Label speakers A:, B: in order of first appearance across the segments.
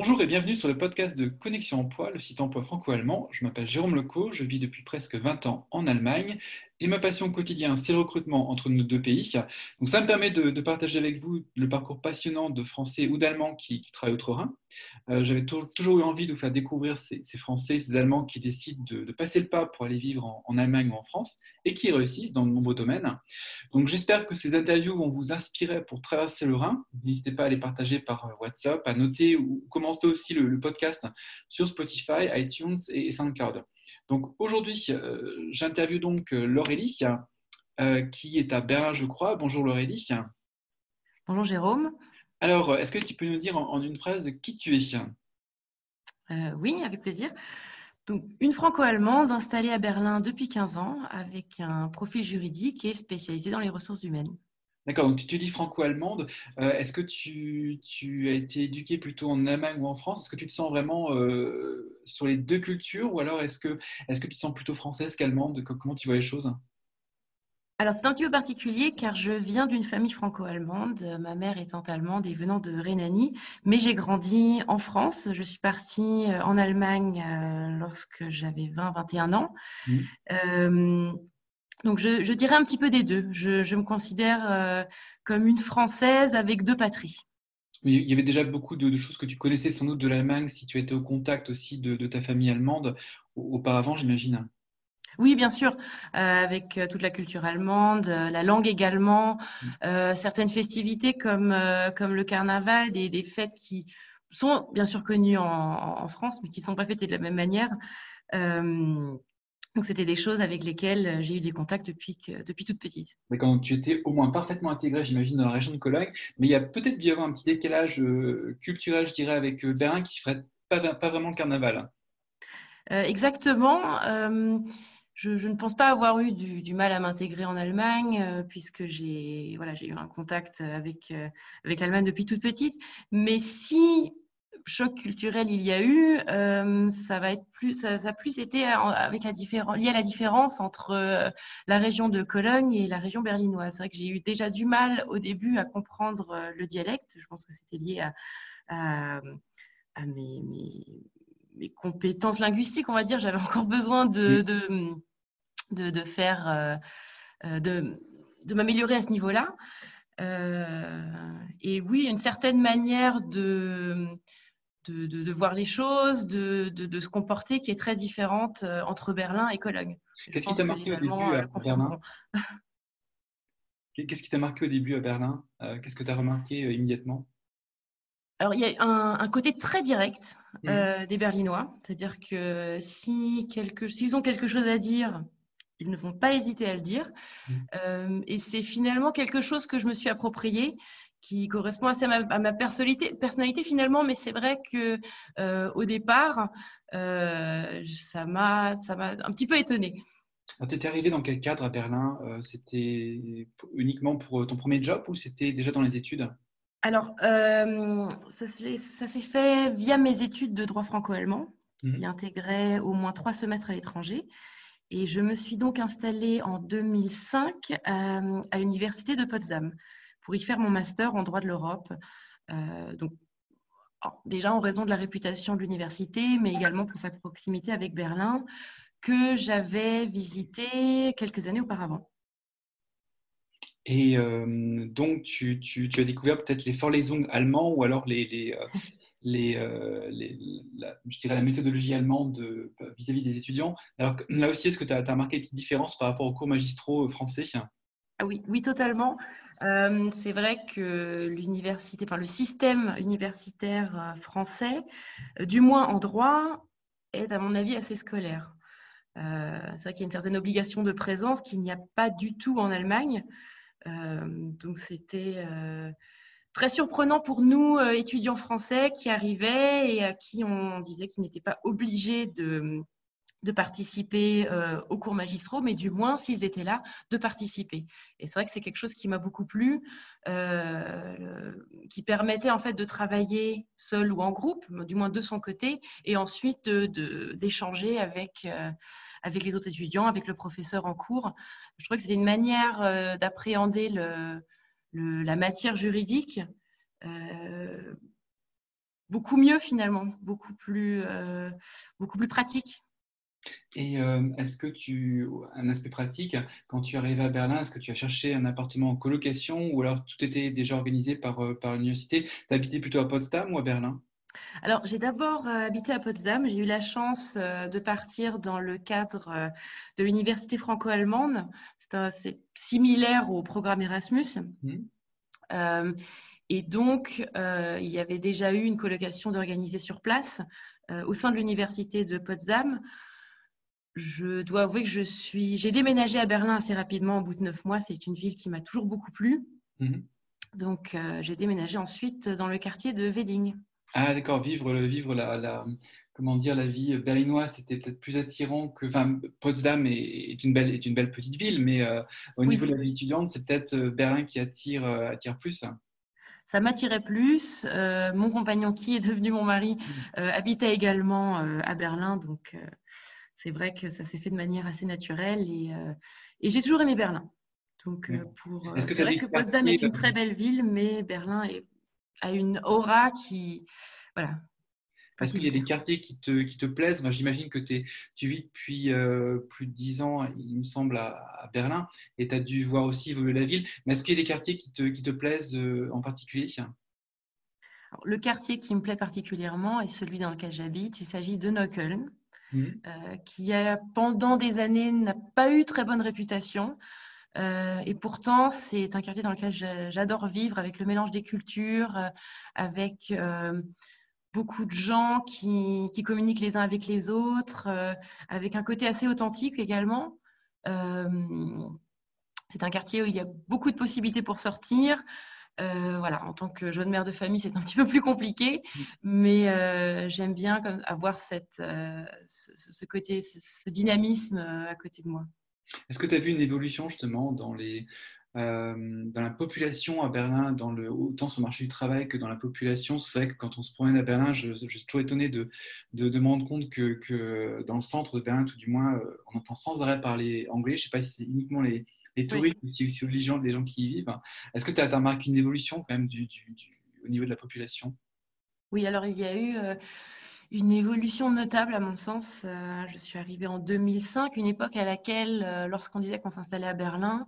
A: Bonjour et bienvenue sur le podcast de Connexion Emploi, le site emploi franco-allemand. Je m'appelle Jérôme Leco, je vis depuis presque 20 ans en Allemagne et ma passion au quotidien, c'est le recrutement entre nos deux pays. Donc ça me permet de, partager avec vous le parcours passionnant de Français ou d'Allemands qui, travaillent outre-Rhin. Euh, j'avais toujours eu envie de vous faire découvrir ces, Français, ces Allemands qui décident de, passer le pas pour aller vivre en, Allemagne ou en France et qui réussissent dans de nombreux domaines. Donc j'espère que ces interviews vont vous inspirer pour traverser le Rhin. N'hésitez pas à les partager par euh, WhatsApp, à noter ou commencer aussi le, podcast sur Spotify, iTunes et SoundCloud. Donc aujourd'hui, euh, j'interviewe donc euh, Laurélie, euh, qui est à Berlin, je crois. Bonjour Laurélie.
B: Bonjour Jérôme.
A: Alors, est-ce que tu peux nous dire en, une phrase qui tu es?
B: Oui, avec plaisir. Donc, une franco-allemande installée à Berlin depuis 15 ans avec un profil juridique et spécialisé dans les ressources humaines.
A: D'accord, donc tu, dis franco-allemande. Est-ce que tu, as été éduqué plutôt en Allemagne ou en France? Est-ce que tu te sens vraiment sur les deux cultures ou alors est-ce que, est que tu te sens plutôt française qu'allemande Comment tu vois les choses?
B: Alors, c'est un petit peu particulier car je viens d'une famille franco-allemande, ma mère étant allemande et venant de Rhénanie, mais j'ai grandi en France. Je suis partie euh, en Allemagne lorsque j'avais 20-21 ans. Mmh. Donc, je, dirais un petit peu des deux. Je, me considère euh, comme une Française avec deux patries.
A: Il y avait déjà beaucoup de, choses que tu connaissais sans doute de l'Allemagne, si tu étais au contact aussi de, ta famille allemande auparavant, j'imagine.
B: Oui, bien sûr, euh, avec euh, toute la culture allemande, la langue également, mm. certaines festivités comme, comme le carnaval, des, des, fêtes qui sont bien sûr connues en, en, France, mais qui ne sont pas fêtées de la même manière. Donc, c'était des choses avec lesquelles euh, j'ai eu des contacts depuis, que, depuis toute petite.
A: Mais quand tu étais au moins parfaitement intégrée, j'imagine, dans la région de Cologne, mais il y a peut-être dû y avoir un petit décalage euh, culturel, je dirais, avec euh, Berlin qui ne ferait pas, pas, vraiment le carnaval.
B: exactement. je, ne pense pas avoir eu du, mal à m'intégrer en Allemagne, puisque j'ai voilà, eu un contact avec, avec l'Allemagne depuis toute petite. Mais si choc culturel il y a eu, euh, ça va être plus, ça, a plus été avec la lié à la différence entre euh, la région de Cologne et la région berlinoise. C'est vrai que j'ai eu déjà du mal au début à comprendre euh, le dialecte. Je pense que c'était lié à, mes, mes, compétences linguistiques, on va dire. J'avais encore besoin de, de, de, faire, de, de m'améliorer à ce niveau-là. et oui, une certaine manière de, de, voir les choses, de, se comporter qui est très différente euh, entre Berlin et Cologne.
A: Qu'est-ce qui t'a marqué au début à Berlin Qu'est-ce qui t'a marqué au début à Berlin Qu'est-ce que tu as remarqué euh, immédiatement?
B: Alors, il y a un, côté très direct mmh. euh, des Berlinois, c'est-à-dire que si quelque, s'ils ont quelque chose à dire, ils ne vont pas hésiter à le dire. Mmh. et c'est finalement quelque chose que je me suis approprié qui correspond assez à ma, personnalité, personnalité, finalement, mais c'est vrai que euh, au départ, euh, ça m'a un petit peu étonnée.
A: Tu étais arrivé dans quel cadre à Berlin euh, C'était uniquement pour ton premier job ou c'était déjà dans les études?
B: Alors, ça s'est fait via mes études de droit franco-allemand, qui mmh. intégraient au moins trois semestres à l'étranger. Et je me suis donc installée en 2005 à l'université de Potsdam pour y faire mon master en droit de l'Europe. Euh, donc, déjà en raison de la réputation de l'université, mais également pour sa proximité avec Berlin, que j'avais visité quelques années auparavant.
A: Et euh, donc, tu, tu, as découvert peut-être les Vorlesungen allemands ou alors les, les, euh, les, la, je dirais la méthodologie allemande vis-à-vis des étudiants. Alors là aussi, est-ce que tu as, as, remarqué des différences par rapport aux cours magistraux français?
B: Ah oui, oui, totalement. Euh, c'est vrai que l'université, enfin le système universitaire euh, français, euh, du moins en droit, est à mon avis assez scolaire. c'est vrai qu'il y a une certaine obligation de présence qu'il n'y a pas du tout en Allemagne. donc c'était très surprenant pour nous, étudiants français, qui arrivaient et à qui on disait qu'ils n'étaient pas obligés de de participer euh, aux cours magistraux, mais du moins, s'ils étaient là, de participer. Et c'est vrai que c'est quelque chose qui m'a beaucoup plu, euh, qui permettait en fait de travailler seul ou en groupe, du moins de son côté, et ensuite d'échanger euh, avec les autres étudiants, avec le professeur en cours. Je crois que c'était une manière d'appréhender la matière juridique beaucoup mieux finalement, beaucoup plus pratique.
A: Et est-ce que tu, un aspect pratique, quand tu es arrivé à Berlin, est-ce que tu as cherché un appartement en colocation ou alors tout était déjà organisé par, par l'université? Tu habitais plutôt à Potsdam ou à Berlin?
B: Alors, j'ai d'abord habité à Potsdam. J'ai eu la chance de partir dans le cadre de l'université franco-allemande. C'est similaire au programme Erasmus. Mmh. et donc, il y avait déjà eu une colocation d'organiser sur place au sein de l'université de Potsdam je dois avouer que je suis. J'ai déménagé à Berlin assez rapidement, au bout de neuf mois. C'est une ville qui m'a toujours beaucoup plu. Mhm. Donc, euh, j'ai déménagé ensuite dans le quartier de Wedding.
A: Ah, d'accord. Vivre, vivre la, comment dire, la vie berlinoise, c'était peut-être plus attirant que. Enfin, Potsdam est, une, belle, est une belle petite ville, mais euh, au niveau de la vie étudiante, c'est peut-être euh, Berlin qui attire, attire plus.
B: Ça m'attirait plus. mon compagnon, qui est devenu mon mari, mhm. habitait également à Berlin. Donc c'est vrai que ça s'est fait de manière assez naturelle et, euh, j'ai toujours aimé Berlin. Donc, euh, pour, euh, c'est vrai que Potsdam est une très belle ville, mais Berlin a une aura qui, voilà.
A: Est-ce qu'il y a des quartiers qui te, qui te plaisent? J'imagine que tu vis depuis plus de dix ans, il me semble, à, Berlin, et tu as dû voir aussi évoluer la ville. Mais est-ce qu'il y a des quartiers qui te, qui te plaisent en particulier?
B: Le quartier qui me plaît particulièrement est celui dans lequel j'habite. Il s'agit de Neukölln. Mmh. Euh, qui a, pendant des années n'a pas eu très bonne réputation. Euh, et pourtant, c'est un quartier dans lequel j'adore vivre, avec le mélange des cultures, euh, avec beaucoup de gens qui, communiquent les uns avec les autres, avec un côté assez authentique également. c'est un quartier où il y a beaucoup de possibilités pour sortir. Euh, voilà, en tant que jeune mère de famille, c'est un petit peu plus compliqué, mm. mais euh, j'aime bien avoir cette, euh, ce, côté, ce, dynamisme à côté de moi.
A: Est-ce que tu as vu une évolution justement dans, les, dans la population à Berlin, dans le, autant sur le marché du travail que dans la population? C'est vrai que quand on se promène à Berlin, je, suis toujours étonné de, de, me rendre compte que, que, dans le centre de Berlin, tout du moins, on entend sans arrêt parler anglais. Je ne sais pas si c'est uniquement les, les touristes, oui. aussi obligeant des gens qui y vivent. Est-ce que tu as, remarqué une évolution quand même du, au niveau de la population?
B: Oui, alors il y a eu euh, une évolution notable à mon sens. Euh, je suis arrivée en 2005, une époque à laquelle, euh, lorsqu'on disait qu'on s'installait à Berlin,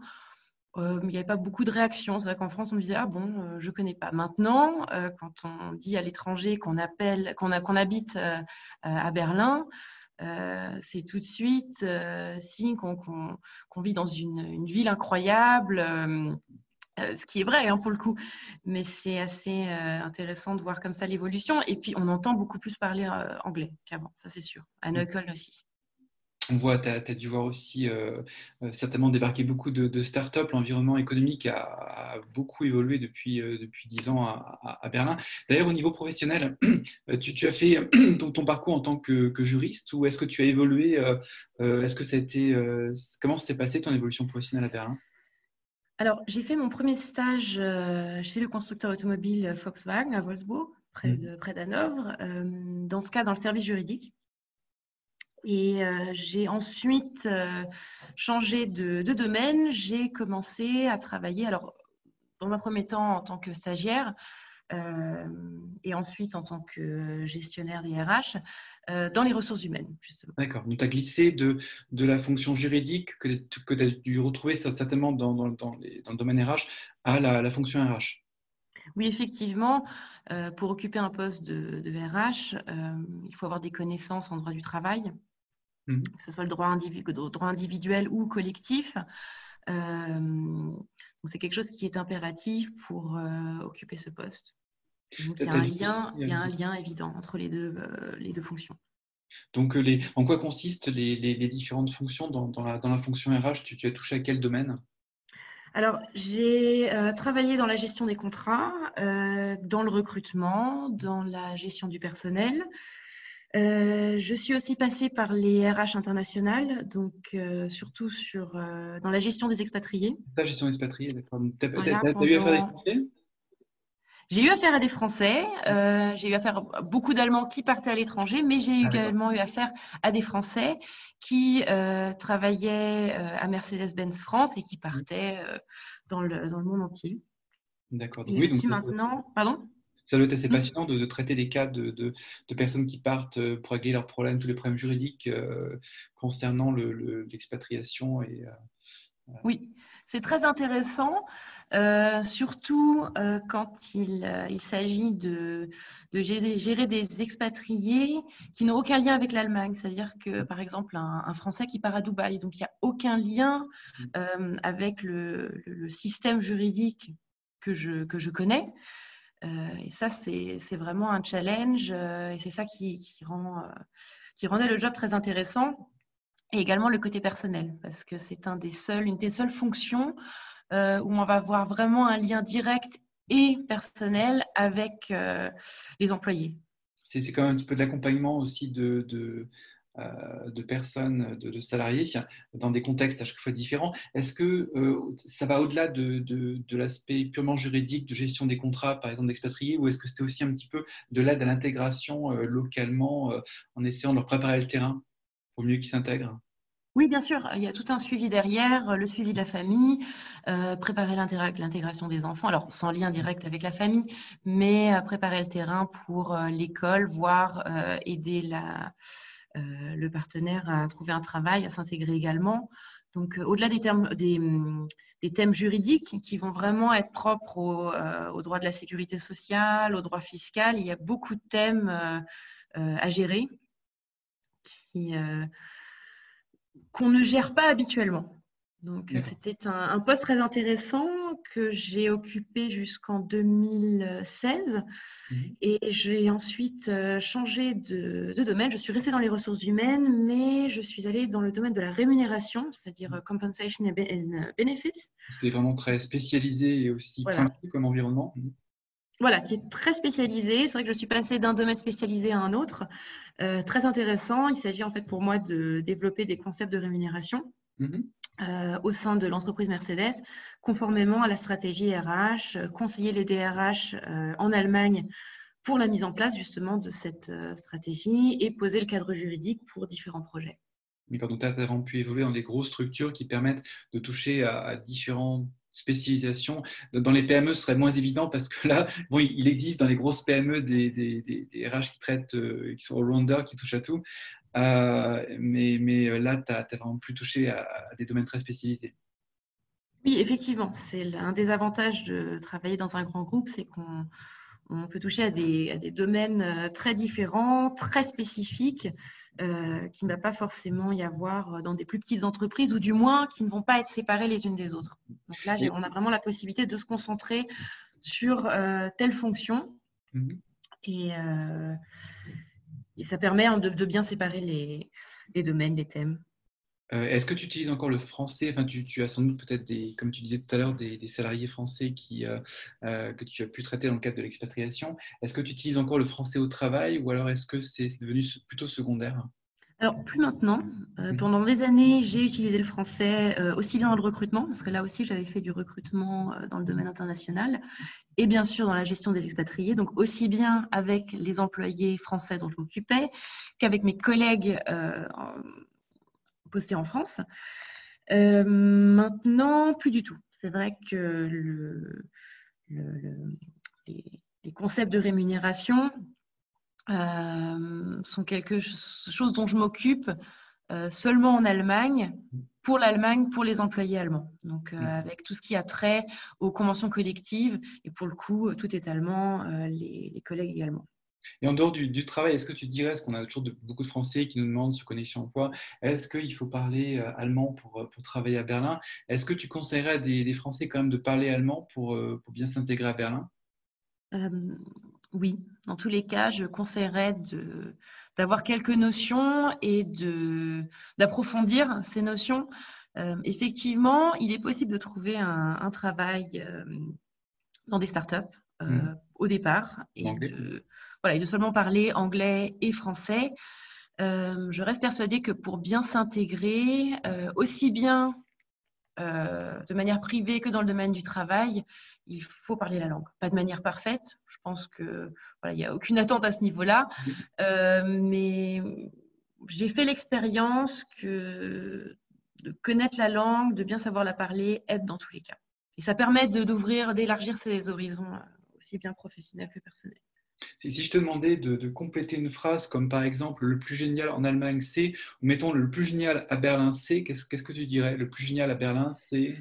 B: il n'y avait pas beaucoup de réactions. C'est vrai qu'en France, on disait Ah bon, je ne connais pas. Maintenant, quand on dit à l'étranger qu'on appelle, qu'on habite à Berlin, euh, c'est tout de suite euh, signe qu'on vit dans une, ville incroyable, euh, ce qui est vrai hein, pour le coup, mais c'est assez intéressant de voir comme ça l'évolution. Et puis on entend beaucoup plus parler anglais qu'avant, ça c'est sûr, à Neukölln aussi
A: on voit, tu as, dû voir aussi euh, euh, certainement débarquer beaucoup de, start-up. L'environnement économique a, beaucoup évolué depuis, euh, depuis 10 ans à, Berlin. D'ailleurs, au niveau professionnel, tu, as fait ton, parcours en tant que, juriste ou est-ce que tu as évolué Est-ce que ça a été, Comment s'est passé ton évolution professionnelle à Berlin?
B: Alors, j'ai fait mon premier stage chez le constructeur automobile Volkswagen à Wolfsburg, près mmh. d'Hanovre, dans ce cas, dans le service juridique. Et euh, j'ai ensuite euh, changé de, domaine. J'ai commencé à travailler, alors dans un premier temps en tant que stagiaire euh, et ensuite en tant que gestionnaire des RH dans les ressources humaines.
A: D'accord. Donc tu as glissé de, de, la fonction juridique que, que tu as dû retrouver certainement dans, dans, dans, le domaine RH à la, la fonction RH.
B: Oui, effectivement, pour occuper un poste de, de RH, il faut avoir des connaissances en droit du travail, Mhm. que ce soit le droit, individuel ou collectif. Euh, c'est quelque chose qui est impératif pour euh, occuper ce poste. il y a un lien, il y a un lien évident entre les deux, euh, les deux fonctions.
A: Donc, les, en quoi consistent les, les, différentes fonctions dans, dans, la, dans, la, fonction RH tu, tu, as touché à quel domaine?
B: Alors, j'ai travaillé dans la gestion des contrats, dans le recrutement, dans la gestion du personnel, euh, je suis aussi passée par les RH internationales, donc euh, surtout sur, euh, dans la gestion des expatriés.
A: Ça, gestion des expatriés, d'accord. Tu as, eu affaire à des Français?
B: J'ai eu affaire à des Français, j'ai eu affaire à beaucoup d'Allemands qui partaient à l'étranger, mais j'ai ah, également eu affaire à des Français qui travaillaient à Mercedes-Benz France et qui partaient dans, le, dans le monde entier.
A: D'accord.
B: Oui, donc, maintenant, pardon?
A: Ça doit être assez passionnant de, traiter les cas de, de, personnes qui partent pour régler leurs problèmes, tous les problèmes juridiques concernant l'expatriation. et
B: oui, c'est très intéressant, euh, surtout euh, quand il, euh, il s'agit de, de gérer, des expatriés qui n'ont aucun lien avec l'Allemagne. C'est-à-dire que, par exemple, un, Français qui part à Dubaï, donc il n'y a aucun lien mmh. avec le, le, système juridique que je, que je connais. Et ça, c'est vraiment un challenge et c'est ça qui, qui, rend, qui rendait le job très intéressant et également le côté personnel, parce que c'est une des seules fonctions euh, où on va avoir vraiment un lien direct et personnel avec euh, les employés.
A: C'est quand même un petit peu de l'accompagnement aussi de, euh, de personnes, de, salariés, dans des contextes à chaque fois différents. Est-ce que ça va au-delà de, de l'aspect purement juridique, de gestion des contrats, par exemple, d'expatriés, ou est-ce que c'était aussi un petit peu de l'aide à l'intégration localement en essayant de leur préparer le terrain au mieux qu'ils s'intègrent?
B: Oui, bien sûr, il y a tout un suivi derrière, le suivi de la famille, euh, préparer l'intégration des enfants, alors sans lien direct avec la famille, mais euh, préparer le terrain pour euh, l'école, voire aider la, le partenaire à trouver un travail, à s'intégrer également. Donc, au-delà des, termes, des, des, thèmes juridiques qui vont vraiment être propres au, au, droit de la sécurité sociale, au droit fiscal, il y a beaucoup de thèmes à gérer qu'on ne gère pas habituellement. Donc, c'était un, poste très intéressant que j'ai occupé jusqu'en 2016. Mhm. Et j'ai ensuite euh, changé de, domaine. Je suis restée dans les ressources humaines, mais je suis allée dans le domaine de la rémunération, c'est-à-dire mhm. compensation and benefits.
A: C'était vraiment très spécialisé et aussi voilà. comme environnement. Mhm
B: voilà, qui est très spécialisé. C'est vrai que je suis passée d'un domaine spécialisé à un autre. Euh, très intéressant. Il s'agit en fait pour moi de développer des concepts de rémunération mhm. euh, au sein de l'entreprise Mercedes, conformément à la stratégie RH, conseiller les DRH euh, en Allemagne pour la mise en place justement de cette stratégie et poser le cadre juridique pour différents projets.
A: Mais quand tu as vraiment pu évoluer dans des grosses structures qui permettent de toucher à, à différents spécialisation. Dans les PME, ce serait moins évident parce que là, bon, il existe dans les grosses PME des, des, des, RH qui traitent, euh, qui sont all-rounder, qui touchent à tout. Euh, mais, mais, euh, là, tu as, vraiment plus touché à, des domaines très spécialisés.
B: Oui, effectivement. C'est un des avantages de travailler dans un grand groupe, c'est qu'on on peut toucher à des, à des, domaines très différents, très spécifiques. Euh, qui ne va pas forcément y avoir dans des plus petites entreprises, ou du moins qui ne vont pas être séparées les unes des autres. Donc là, on a vraiment la possibilité de se concentrer sur euh, telle fonction. Mhm. Et, euh, et, ça permet de, bien séparer les, domaines, les thèmes.
A: Euh, est-ce que tu utilises encore le français? Enfin, tu, as sans doute peut-être, comme tu disais tout à l'heure, des, salariés français qui, euh, euh, que tu as pu traiter dans le cadre de l'expatriation. Est-ce que tu utilises encore le français au travail ou alors est-ce que c'est devenu plutôt secondaire?
B: Alors, plus maintenant. pendant des années, j'ai utilisé le français aussi bien dans le recrutement, parce que là aussi, j'avais fait du recrutement dans le domaine international, et bien sûr dans la gestion des expatriés, donc aussi bien avec les employés français dont je m'occupais qu'avec mes collègues posté en France. Euh, maintenant, plus du tout. C'est vrai que les, concepts de rémunération euh, sont quelque chose dont je m'occupe euh, seulement en Allemagne, pour l'Allemagne, pour les employés allemands. Donc, avec tout ce qui a trait aux conventions collectives, et pour le coup, tout est allemand, les collègues également.
A: Et en dehors du, travail, est-ce que tu dirais, est-ce qu'on a toujours beaucoup de Français qui nous demandent sur Connexion Emploi, est-ce qu'il faut parler euh, allemand pour, euh, pour, travailler à Berlin? Est-ce que tu conseillerais à des, Français quand même de parler allemand pour, euh, pour bien s'intégrer à Berlin?
B: Oui, dans tous les cas, je conseillerais d'avoir quelques notions et d'approfondir ces notions. effectivement, il est possible de trouver un, travail dans des startups mmh. au départ et de, voilà, et de seulement parler anglais et français. Euh, je reste persuadée que pour bien s'intégrer, euh, aussi bien euh, de manière privée que dans le domaine du travail, il faut parler la langue. Pas de manière parfaite, je pense que voilà, il n'y a aucune attente à ce niveau-là, mais j'ai fait l'expérience que de connaître la langue, de bien savoir la parler, aide dans tous les cas. Et ça permet d'ouvrir, d'élargir ses horizons aussi bien professionnel que personnel.
A: Si je te demandais de, compléter une phrase comme par exemple le plus génial en Allemagne c'est, ou mettons le plus génial à Berlin c'est, qu'est-ce, que tu dirais? Le plus génial à Berlin c'est?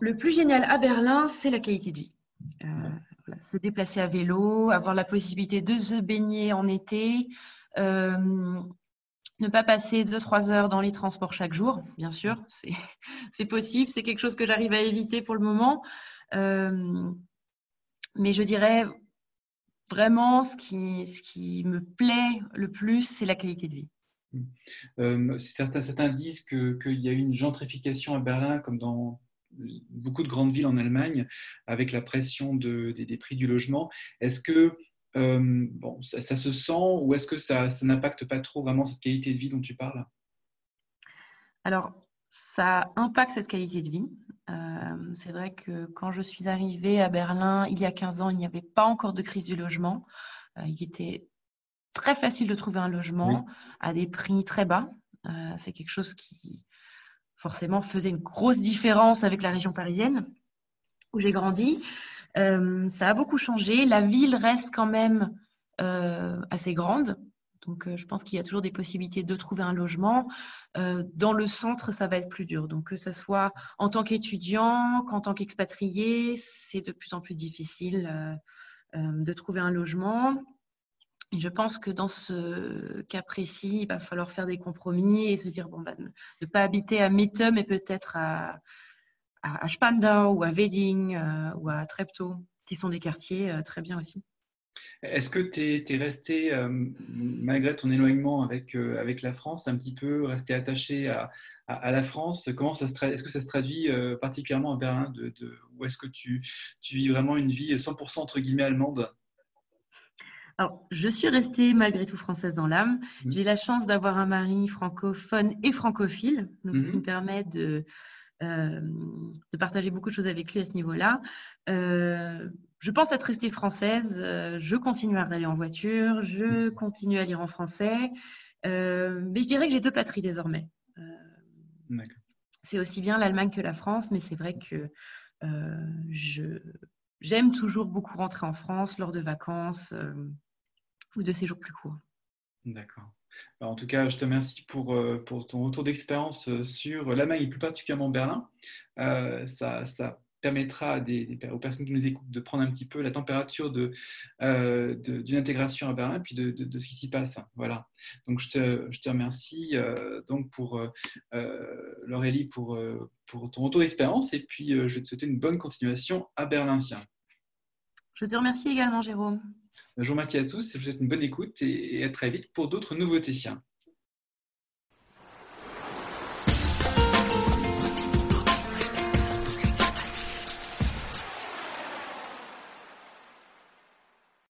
B: Le plus génial à Berlin c'est la qualité de vie. Euh, se déplacer à vélo, avoir la possibilité de se baigner en été, euh, ne pas passer 2-3 heures dans les transports chaque jour, bien sûr, c'est possible, c'est quelque chose que j'arrive à éviter pour le moment. Euh, mais je dirais vraiment, ce qui, ce qui me plaît le plus, c'est la qualité de vie.
A: Euh, certains, certains disent qu'il y a eu une gentrification à Berlin, comme dans beaucoup de grandes villes en Allemagne, avec la pression de, des, prix du logement. Est-ce que euh, bon, ça, se sent ou est-ce que ça, ça n'impacte pas trop vraiment cette qualité de vie dont tu parles?
B: Alors, ça impacte cette qualité de vie. Euh, c'est vrai que quand je suis arrivée à Berlin il y a 15 ans, il n'y avait pas encore de crise du logement. Euh, il était très facile de trouver un logement à des prix très bas. c'est quelque chose qui forcément faisait une grosse différence avec la région parisienne où j'ai grandi. Euh, ça a beaucoup changé. La ville reste quand même euh, assez grande. Donc, euh, je pense qu'il y a toujours des possibilités de trouver un logement. dans le centre, ça va être plus dur. Donc, que ce soit en tant qu'étudiant, qu'en tant qu'expatrié, c'est de plus en plus difficile de trouver un logement. Je pense que dans ce cas précis, il va falloir faire des compromis et se dire bon, bah, ne pas habiter à Mitte, mais peut-être à, à, Spandau ou à Wedding euh, ou à Treptow, qui sont des quartiers euh, très bien aussi.
A: Est-ce que tu es, resté, euh, malgré ton éloignement avec, la France, un petit peu resté attaché à, à, la France? Est-ce que ça se traduit particulièrement à Berlin de, Ou est-ce que tu, tu vis vraiment une vie 100% entre guillemets allemande?
B: Alors, je suis restée malgré tout française dans l'âme. Mmh. J'ai la chance d'avoir un mari francophone et francophile, donc ce qui mmh. me permet de, euh, de partager beaucoup de choses avec lui à ce niveau-là. Euh, je pense être restée française. Euh, je continue à aller en voiture. Je continue à lire en français. mais je dirais que j'ai deux patries désormais. c'est aussi bien l'Allemagne que la France, mais c'est vrai que je, j'aime toujours beaucoup rentrer en France lors de vacances ou de séjours plus courts.
A: D'accord en tout cas, je te remercie pour, euh, pour ton retour d'expérience euh, sur l'Allemagne et plus particulièrement Berlin. Euh, ça, ça, permettra des, aux personnes qui nous écoutent de prendre un petit peu la température d'une intégration à Berlin et puis de, de, ce qui s'y passe. Voilà. Donc, je te, je te remercie donc pour Laurélie pour, pour ton retour d'expérience et puis je vais te souhaiter une bonne continuation à Berlin.
B: Je te remercie également, Jérôme.
A: Je vous remercie à tous, je vous souhaite une bonne écoute et à très vite pour d'autres nouveautés.